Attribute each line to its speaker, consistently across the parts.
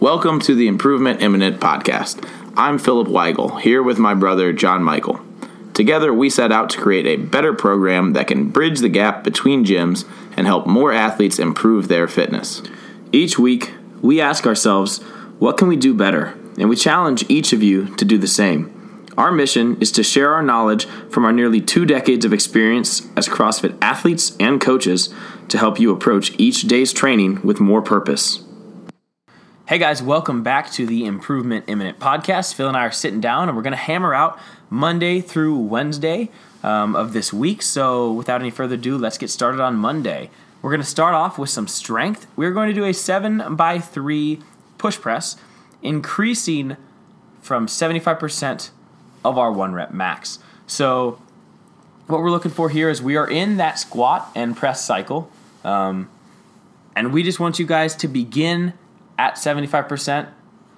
Speaker 1: Welcome to the Improvement Imminent podcast. I'm Philip Weigel, here with my brother John Michael. Together, we set out to create a better program that can bridge the gap between gyms and help more athletes improve their fitness.
Speaker 2: Each week, we ask ourselves, what can we do better? And we challenge each of you to do the same. Our mission is to share our knowledge from our nearly two decades of experience as CrossFit athletes and coaches to help you approach each day's training with more purpose. Hey guys, welcome back to the Improvement Imminent podcast. Phil and I are sitting down and we're going to hammer out Monday through Wednesday um, of this week. So, without any further ado, let's get started on Monday. We're going to start off with some strength. We're going to do a 7 by 3 push press, increasing from 75% of our one rep max. So, what we're looking for here is we are in that squat and press cycle. Um, and we just want you guys to begin at 75%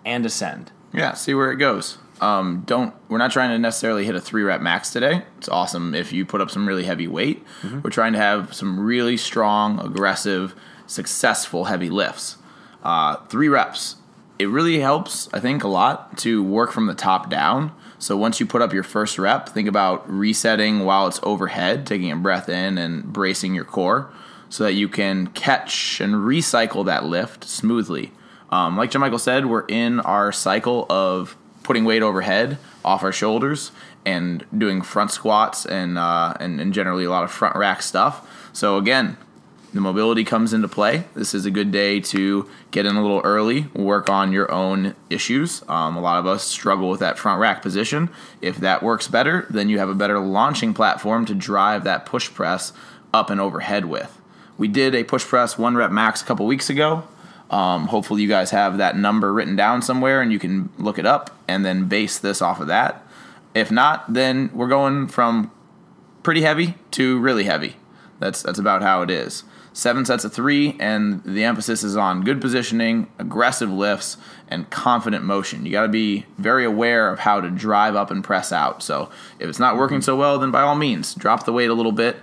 Speaker 2: and ascend.
Speaker 1: Yeah, see where it goes. Um, don't we're not trying to necessarily hit a three rep max today. It's awesome if you put up some really heavy weight. Mm-hmm. We're trying to have some really strong, aggressive, successful heavy lifts. Uh, three reps. It really helps, I think, a lot to work from the top down. So once you put up your first rep, think about resetting while it's overhead, taking a breath in and bracing your core so that you can catch and recycle that lift smoothly. Um, like John Michael said, we're in our cycle of putting weight overhead off our shoulders and doing front squats and, uh, and, and generally a lot of front rack stuff. So again, the mobility comes into play. This is a good day to get in a little early, work on your own issues. Um, a lot of us struggle with that front rack position. If that works better, then you have a better launching platform to drive that push press up and overhead with. We did a push press one rep max a couple weeks ago. Um, hopefully, you guys have that number written down somewhere and you can look it up and then base this off of that. If not, then we're going from pretty heavy to really heavy. That's that's about how it is seven sets of three, and the emphasis is on good positioning, aggressive lifts, and confident motion. You got to be very aware of how to drive up and press out. So if it's not working so well, then by all means, drop the weight a little bit,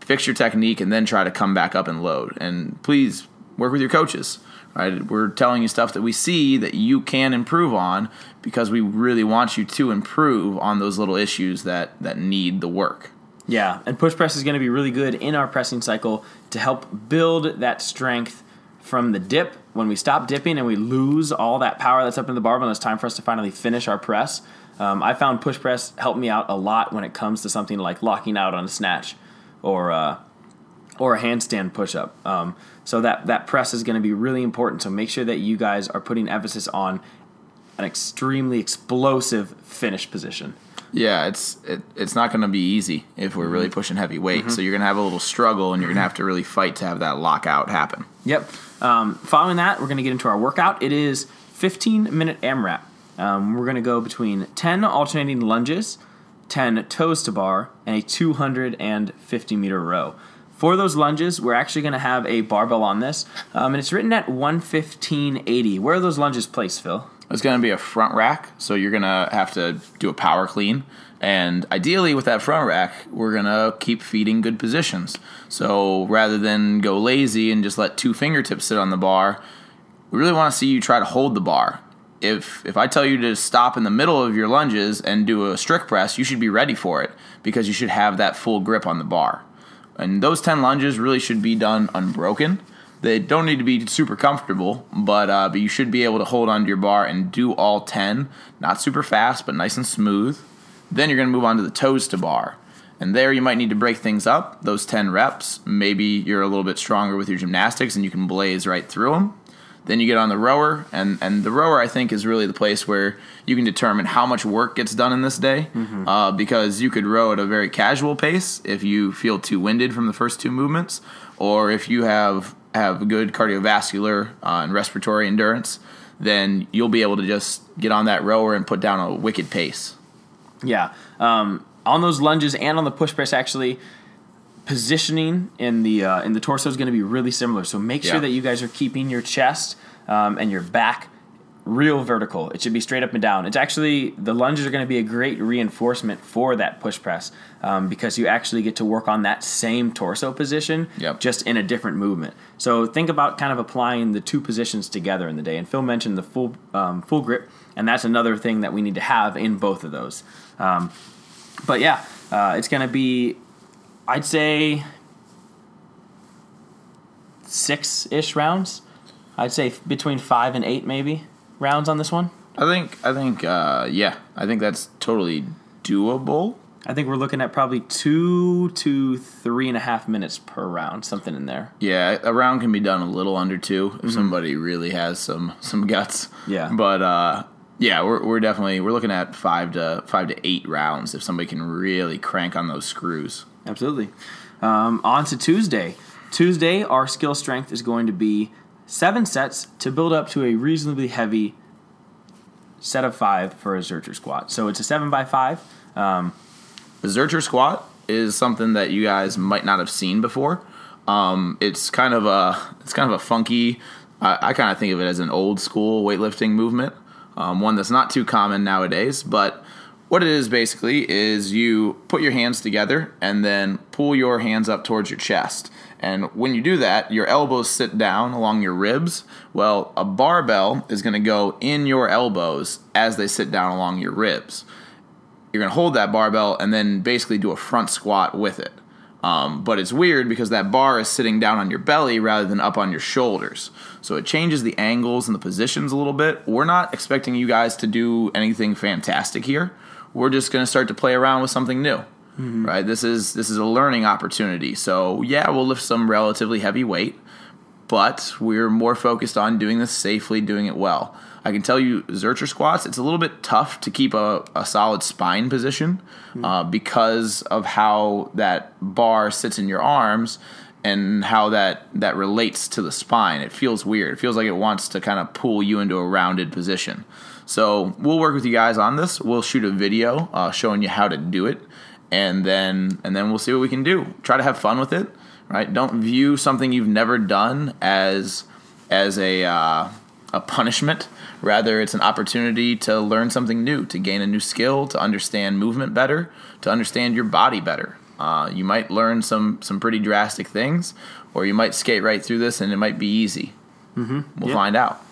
Speaker 1: fix your technique, and then try to come back up and load. And please work with your coaches. Right? We're telling you stuff that we see that you can improve on because we really want you to improve on those little issues that that need the work.
Speaker 2: Yeah, and push press is going to be really good in our pressing cycle to help build that strength from the dip. When we stop dipping and we lose all that power that's up in the barbell, it's time for us to finally finish our press. Um, I found push press helped me out a lot when it comes to something like locking out on a snatch or uh, or a handstand push up. Um, so that that press is going to be really important. So make sure that you guys are putting emphasis on an extremely explosive finish position.
Speaker 1: Yeah, it's it, it's not going to be easy if we're really mm-hmm. pushing heavy weight. Mm-hmm. So you're going to have a little struggle, and you're going to have to really fight to have that lockout happen.
Speaker 2: Yep. Um, following that, we're going to get into our workout. It is 15 minute AMRAP. Um, we're going to go between 10 alternating lunges, 10 toes to bar, and a 250 meter row. For those lunges, we're actually going to have a barbell on this, um, and it's written at 115.80. Where are those lunges placed, Phil?
Speaker 1: It's going to be a front rack, so you're going to have to do a power clean. And ideally, with that front rack, we're going to keep feeding good positions. So rather than go lazy and just let two fingertips sit on the bar, we really want to see you try to hold the bar. If, if I tell you to stop in the middle of your lunges and do a strict press, you should be ready for it because you should have that full grip on the bar. And those 10 lunges really should be done unbroken. They don't need to be super comfortable, but uh, but you should be able to hold onto your bar and do all ten, not super fast, but nice and smooth. Then you're going to move on to the toes to bar. And there you might need to break things up, those 10 reps. Maybe you're a little bit stronger with your gymnastics and you can blaze right through them. Then you get on the rower, and, and the rower, I think, is really the place where you can determine how much work gets done in this day. Mm-hmm. Uh, because you could row at a very casual pace if you feel too winded from the first two movements, or if you have have good cardiovascular uh, and respiratory endurance, then you'll be able to just get on that rower and put down a wicked pace.
Speaker 2: Yeah. Um, on those lunges and on the push press, actually, positioning in the uh, in the torso is going to be really similar. So make sure yeah. that you guys are keeping your chest um, and your back real vertical. It should be straight up and down. It's actually the lunges are going to be a great reinforcement for that push press um, because you actually get to work on that same torso position,
Speaker 1: Yep.
Speaker 2: just in a different movement. So think about kind of applying the two positions together in the day. And Phil mentioned the full um, full grip, and that's another thing that we need to have in both of those. Um, but yeah, uh, it's going to be, I'd say, six ish rounds. I'd say between five and eight maybe rounds on this one.
Speaker 1: I think I think uh, yeah, I think that's totally doable.
Speaker 2: I think we're looking at probably two to three and a half minutes per round, something in there.
Speaker 1: Yeah, a round can be done a little under two if somebody really has some some guts.
Speaker 2: Yeah.
Speaker 1: but uh, yeah, we're we're definitely we're looking at five to five to eight rounds if somebody can really crank on those screws.
Speaker 2: Absolutely. Um, on to Tuesday. Tuesday, our skill strength is going to be seven sets to build up to a reasonably heavy set of five for a Zercher squat. So it's a seven by five. Um,
Speaker 1: The Zercher squat is something that you guys might not have seen before. Um, it's kind of a it's kind of a funky. I, I kind of think of it as an old school weightlifting movement, um, one that's not too common nowadays. But what it is basically is you put your hands together and then pull your hands up towards your chest. And when you do that, your elbows sit down along your ribs. Well, a barbell is going to go in your elbows as they sit down along your ribs you're gonna hold that barbell and then basically do a front squat with it. Um, but it's weird because that bar is sitting down on your belly rather than up on your shoulders. So it changes the angles and the positions a little bit. We're not expecting you guys to do anything fantastic here. We're just gonna start to play around with something new. Right? This is this is a learning opportunity. So yeah, we'll lift some relatively heavy weight, but we're more focused on doing this safely, doing it well. I can tell you, Zercher squats, it's a little bit tough to keep a, a solid spine position uh, because of how that bar sits in your arms and how that, that relates to the spine. It feels weird. It feels like it wants to kind of pull you into a rounded position. So we'll work with you guys on this. We'll shoot a video uh, showing you how to do it, and then and then we'll see what we can do. Try to have fun with it, right? Don't view something you've never done as as a uh, a punishment. Rather, it's an opportunity to learn something new, to gain a new skill, to understand movement better, to understand your body better. Uh, you might learn some some pretty drastic things, or you might skate right through this and it might be easy. Mm-hmm. We'll
Speaker 2: Yeah.
Speaker 1: find out.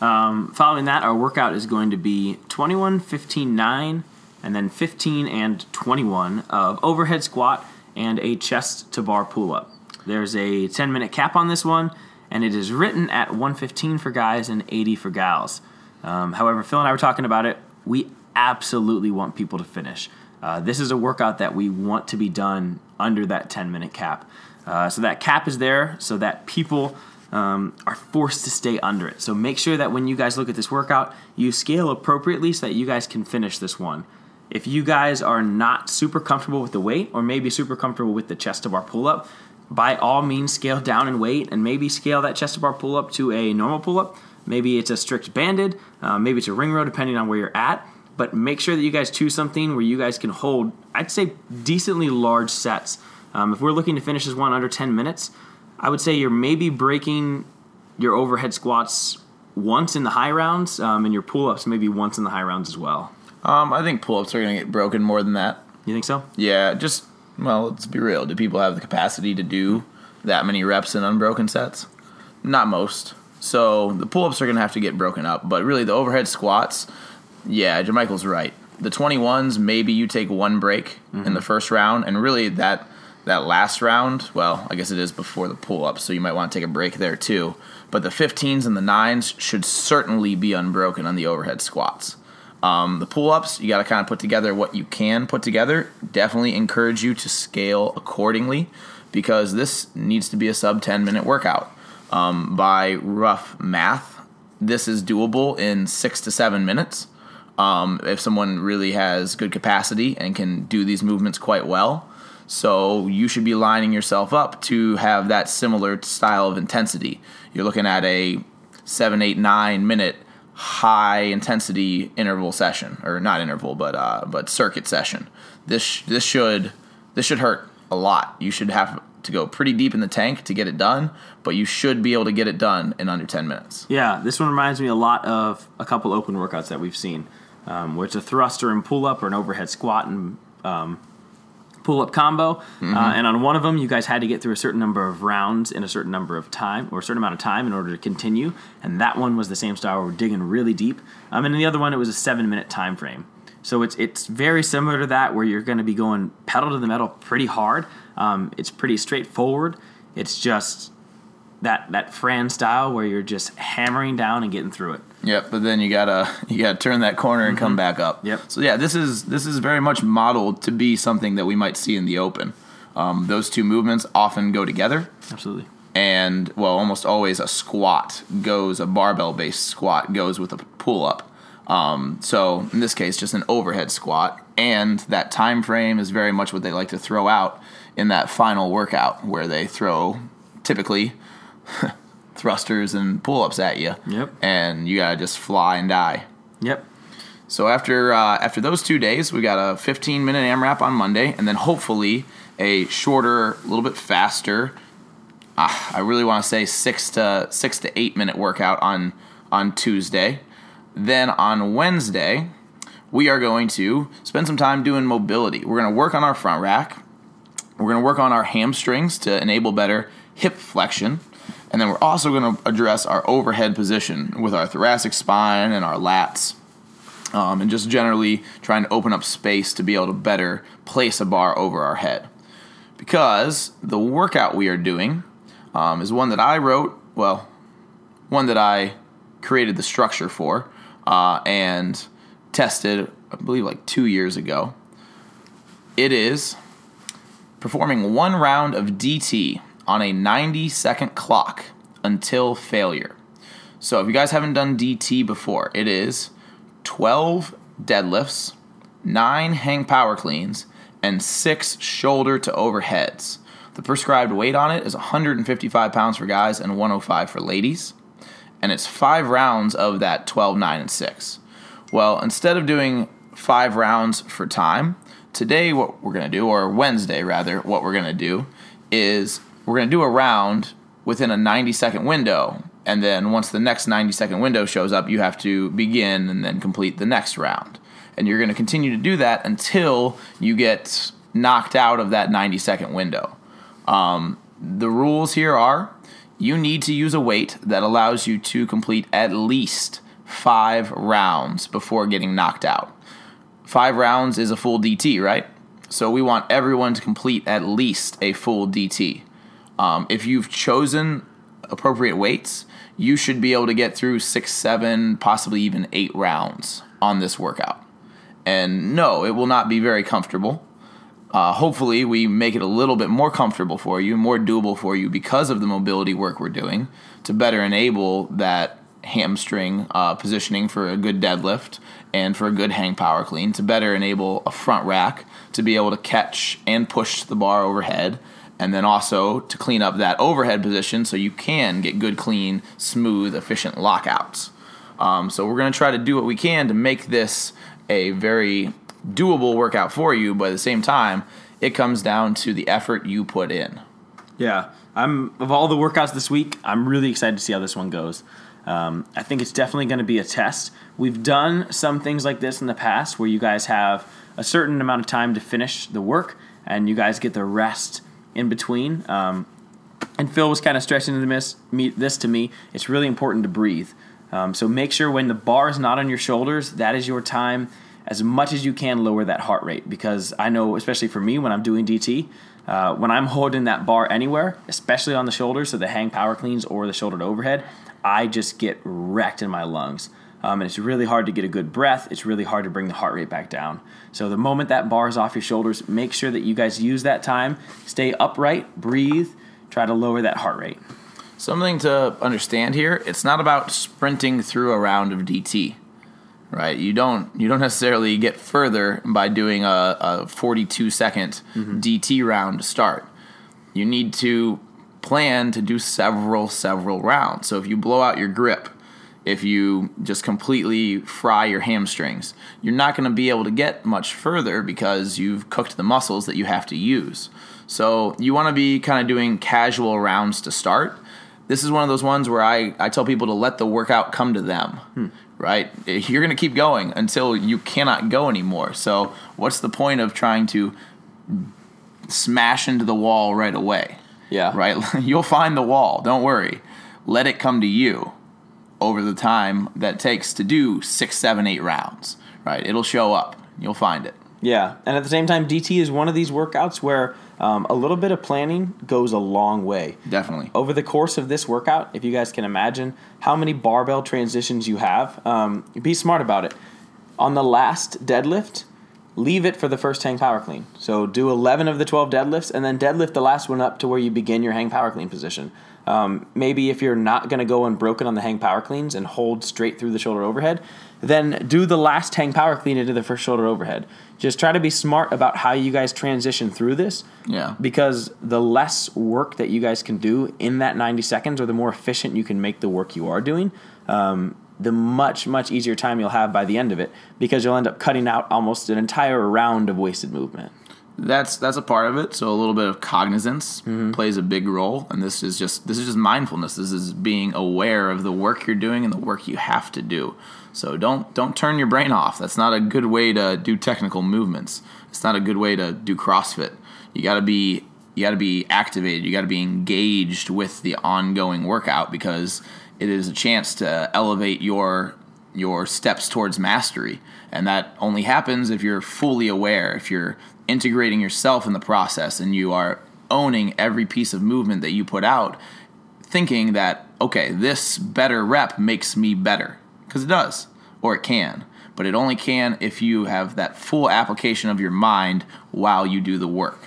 Speaker 2: Um, following that, our workout is going to be 21, 15, 9, and then 15 and 21 of overhead squat and a chest to bar pull up. There's a 10 minute cap on this one, and it is written at 115 for guys and 80 for gals. Um, however, Phil and I were talking about it. We absolutely want people to finish. Uh, this is a workout that we want to be done under that 10 minute cap. Uh, so that cap is there so that people um, are forced to stay under it. So make sure that when you guys look at this workout, you scale appropriately so that you guys can finish this one. If you guys are not super comfortable with the weight, or maybe super comfortable with the chest to bar pull up, by all means scale down in weight and maybe scale that chest to bar pull up to a normal pull up. Maybe it's a strict banded, uh, maybe it's a ring row, depending on where you're at. But make sure that you guys choose something where you guys can hold, I'd say, decently large sets. Um, if we're looking to finish this one under 10 minutes, I would say you're maybe breaking your overhead squats once in the high rounds, um, and your pull ups maybe once in the high rounds as well.
Speaker 1: Um, I think pull ups are going to get broken more than that.
Speaker 2: You think so?
Speaker 1: Yeah, just well, let's be real. Do people have the capacity to do that many reps in unbroken sets? Not most. So the pull-ups are going to have to get broken up, but really the overhead squats, yeah, John Michael's right. The 21s, maybe you take one break in the first round, and really that that last round, well, I guess it is before the pull-ups, so you might want to take a break there too. But the 15s and the 9s should certainly be unbroken on the overhead squats. Um, the pull ups, you got to kind of put together what you can put together. Definitely encourage you to scale accordingly because this needs to be a sub 10 minute workout. Um, by rough math, this is doable in six to seven minutes. Um, if someone really has good capacity and can do these movements quite well. So you should be lining yourself up to have that similar style of intensity. You're looking at a seven, eight, nine minute high intensity interval session, or not interval, but uh, but circuit session. This this should this should hurt. A lot. You should have to go pretty deep in the tank to get it done, but you should be able to get it done in under 10 minutes.
Speaker 2: Yeah, this one reminds me a lot of a couple open workouts that we've seen, um, where it's a thruster and pull up or an overhead squat and um, pull up combo.
Speaker 1: Mm-hmm.
Speaker 2: Uh, and on one of them, you guys had to get through a certain number of rounds in a certain number of time or a certain amount of time in order to continue. And that one was the same style we're digging really deep. Um, and in the other one, it was a seven minute time frame. So it's it's very similar to that where you're going to be going pedal to the metal pretty hard. Um, it's pretty straightforward. It's just that that Fran style where you're just hammering down and getting through it.
Speaker 1: Yep, but then you gotta you gotta turn that corner and come back up.
Speaker 2: Yep.
Speaker 1: So yeah, this is this is very much modeled to be something that we might see in the open. Um, those two movements often go together,
Speaker 2: Absolutely.
Speaker 1: and well, almost always a squat goes a barbell based squat goes with a pull up. Um, so in this case, just an overhead squat, and that time frame is very much what they like to throw out in that final workout, where they throw typically thrusters and pull ups at you.
Speaker 2: Yep.
Speaker 1: And you gotta just fly and die.
Speaker 2: Yep.
Speaker 1: So after uh, after those two days, we got a 15 minute AMRAP on Monday, and then hopefully a shorter, a little bit faster. Uh, I really want to say six to six to eight minute workout on on Tuesday. Then on Wednesday, we are going to spend some time doing mobility. We're going to work on our front rack. We're going to work on our hamstrings to enable better hip flexion. And then we're also going to address our overhead position with our thoracic spine and our lats. Um, and just generally trying to open up space to be able to better place a bar over our head. Because the workout we are doing um, is one that I wrote, well, one that I created the structure for uh, and tested, I believe, like two years ago. It is performing one round of DT on a 90 second clock until failure. So if you guys haven't done DT before, it is 12 deadlifts, 9 hang power cleans, and 6 shoulder to overheads. The prescribed weight on it is 155 pounds for guys and 105 for ladies. And it's 5 rounds of that 12, 9, and 6. Well, instead of doing 5 rounds for time, today what we're going to do, or Wednesday rather, what we're going to do is we're going to do a round within a 90 second window. And then once the next 90 second window shows up, you have to begin and then complete the next round. And you're going to continue to do that until you get knocked out of that 90 second window. Um, the rules here are you need to use a weight that allows you to complete at least five rounds before getting knocked out. Five rounds is a full DT, right? So we want everyone to complete at least a full DT. Um, if you've chosen appropriate weights, you should be able to get through six, seven, possibly even eight rounds on this workout. And no, it will not be very comfortable. Uh, hopefully, we make it a little bit more comfortable for you, more doable for you because of the mobility work we're doing to better enable that hamstring uh, positioning for a good deadlift and for a good hang power clean to better enable a front rack to be able to catch and push the bar overhead and then also to clean up that overhead position so you can get good, clean, smooth, efficient lockouts. Um, so we're going to try to do what we can to make this a very doable workout for you, but at the same time, it comes down to the effort you put in.
Speaker 2: Yeah, I'm of all the workouts this week. I'm really excited to see how this one goes. Um, I think it's definitely going to be a test. We've done some things like this in the past where you guys have a certain amount of time to finish the work, and you guys get the rest in between. Um, and Phil was kind of stressing this, this to me. It's really important to breathe. Um, so make sure when the bar is not on your shoulders, that is your time. As much as you can, lower that heart rate because I know, especially for me, when I'm doing DT, uh, when I'm holding that bar anywhere, especially on the shoulders, so the hang power cleans or the shoulder to overhead, I just get wrecked in my lungs. Um, and it's really hard to get a good breath. It's really hard to bring the heart rate back down. So the moment that bar is off your shoulders, make sure that you guys use that time. Stay upright, breathe, try to lower that heart rate.
Speaker 1: Something to understand here, it's not about sprinting through a round of DT. Right? You don't you don't necessarily get further by doing a, a 42 second DT round start. You need to plan to do several several rounds. So if you blow out your grip, if you just completely fry your hamstrings. You're not going to be able to get much further because you've cooked the muscles that you have to use. So you want to be kind of doing casual rounds to start. This is one of those ones where I, I tell people to let the workout come to them, hmm. Right? You're going to keep going until you cannot go anymore. So, what's the point of trying to smash into the wall right away?
Speaker 2: Yeah.
Speaker 1: Right? You'll find the wall. Don't worry. Let it come to you over the time that takes to do six, seven, eight rounds, right? It'll show up. You'll find it.
Speaker 2: Yeah. And at the same time, DT is one of these workouts where um, a little bit of planning goes a long way.
Speaker 1: Definitely.
Speaker 2: Over the course of this workout, if you guys can imagine how many barbell transitions you have, um, be smart about it. On the last deadlift, leave it for the first hang power clean. So do 11 of the 12 deadlifts and then deadlift the last one up to where you begin your hang power clean position. Um, maybe if you're not going to go unbroken on the hang power cleans and hold straight through the shoulder overhead, then do the last hang power clean into the first shoulder overhead. Just try to be smart about how you guys transition through this.
Speaker 1: Yeah.
Speaker 2: Because the less work that you guys can do in that 90 seconds, or the more efficient you can make the work you are doing, um, the much, much easier time you'll have by the end of it because you'll end up cutting out almost an entire round of wasted movement
Speaker 1: that's that's a part of it. So a little bit of cognizance mm-hmm. plays a big role, and this is just this is just mindfulness. This is being aware of the work you're doing and the work you have to do. So don't don't turn your brain off. That's not a good way to do technical movements. It's not a good way to do CrossFit. You got to be you got to be activated. You got to be engaged with the ongoing workout because it is a chance to elevate your your steps towards mastery. And that only happens if you're fully aware, if you're integrating yourself in the process and you are owning every piece of movement that you put out, thinking that, okay, this better rep makes me better. Because it does, or it can. But it only can if you have that full application of your mind while you do the work.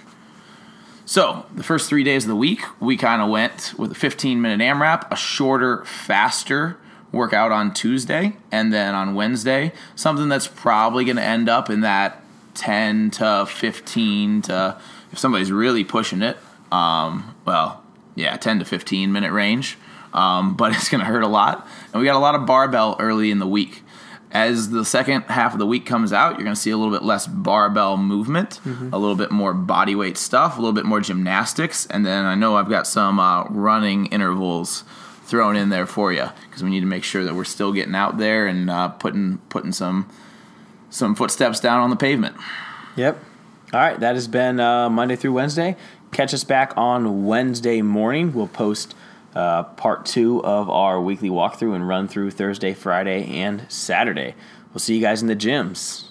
Speaker 1: So, the first three days of the week, we kind of went with a 15 minute AMRAP, a shorter, faster workout on Tuesday, and then on Wednesday, something that's probably going to end up in that 10 to 15 to if somebody's really pushing it um, well yeah 10 to 15 minute range um, but it's going to hurt a lot. And we got a lot of barbell early in the week as the second half of the week comes out you're going to see a little bit less barbell movement mm-hmm. a little bit more body weight stuff a little bit more gymnastics and then i know i've got some uh, running intervals thrown in there for you because we need to make sure that we're still getting out there and uh, putting putting some some footsteps down on the pavement.
Speaker 2: Yep. All right, that has been uh, Monday through Wednesday. Catch us back on Wednesday morning. We'll post uh, part two of our weekly walkthrough and run through Thursday, Friday, and Saturday. We'll see you guys in the gyms.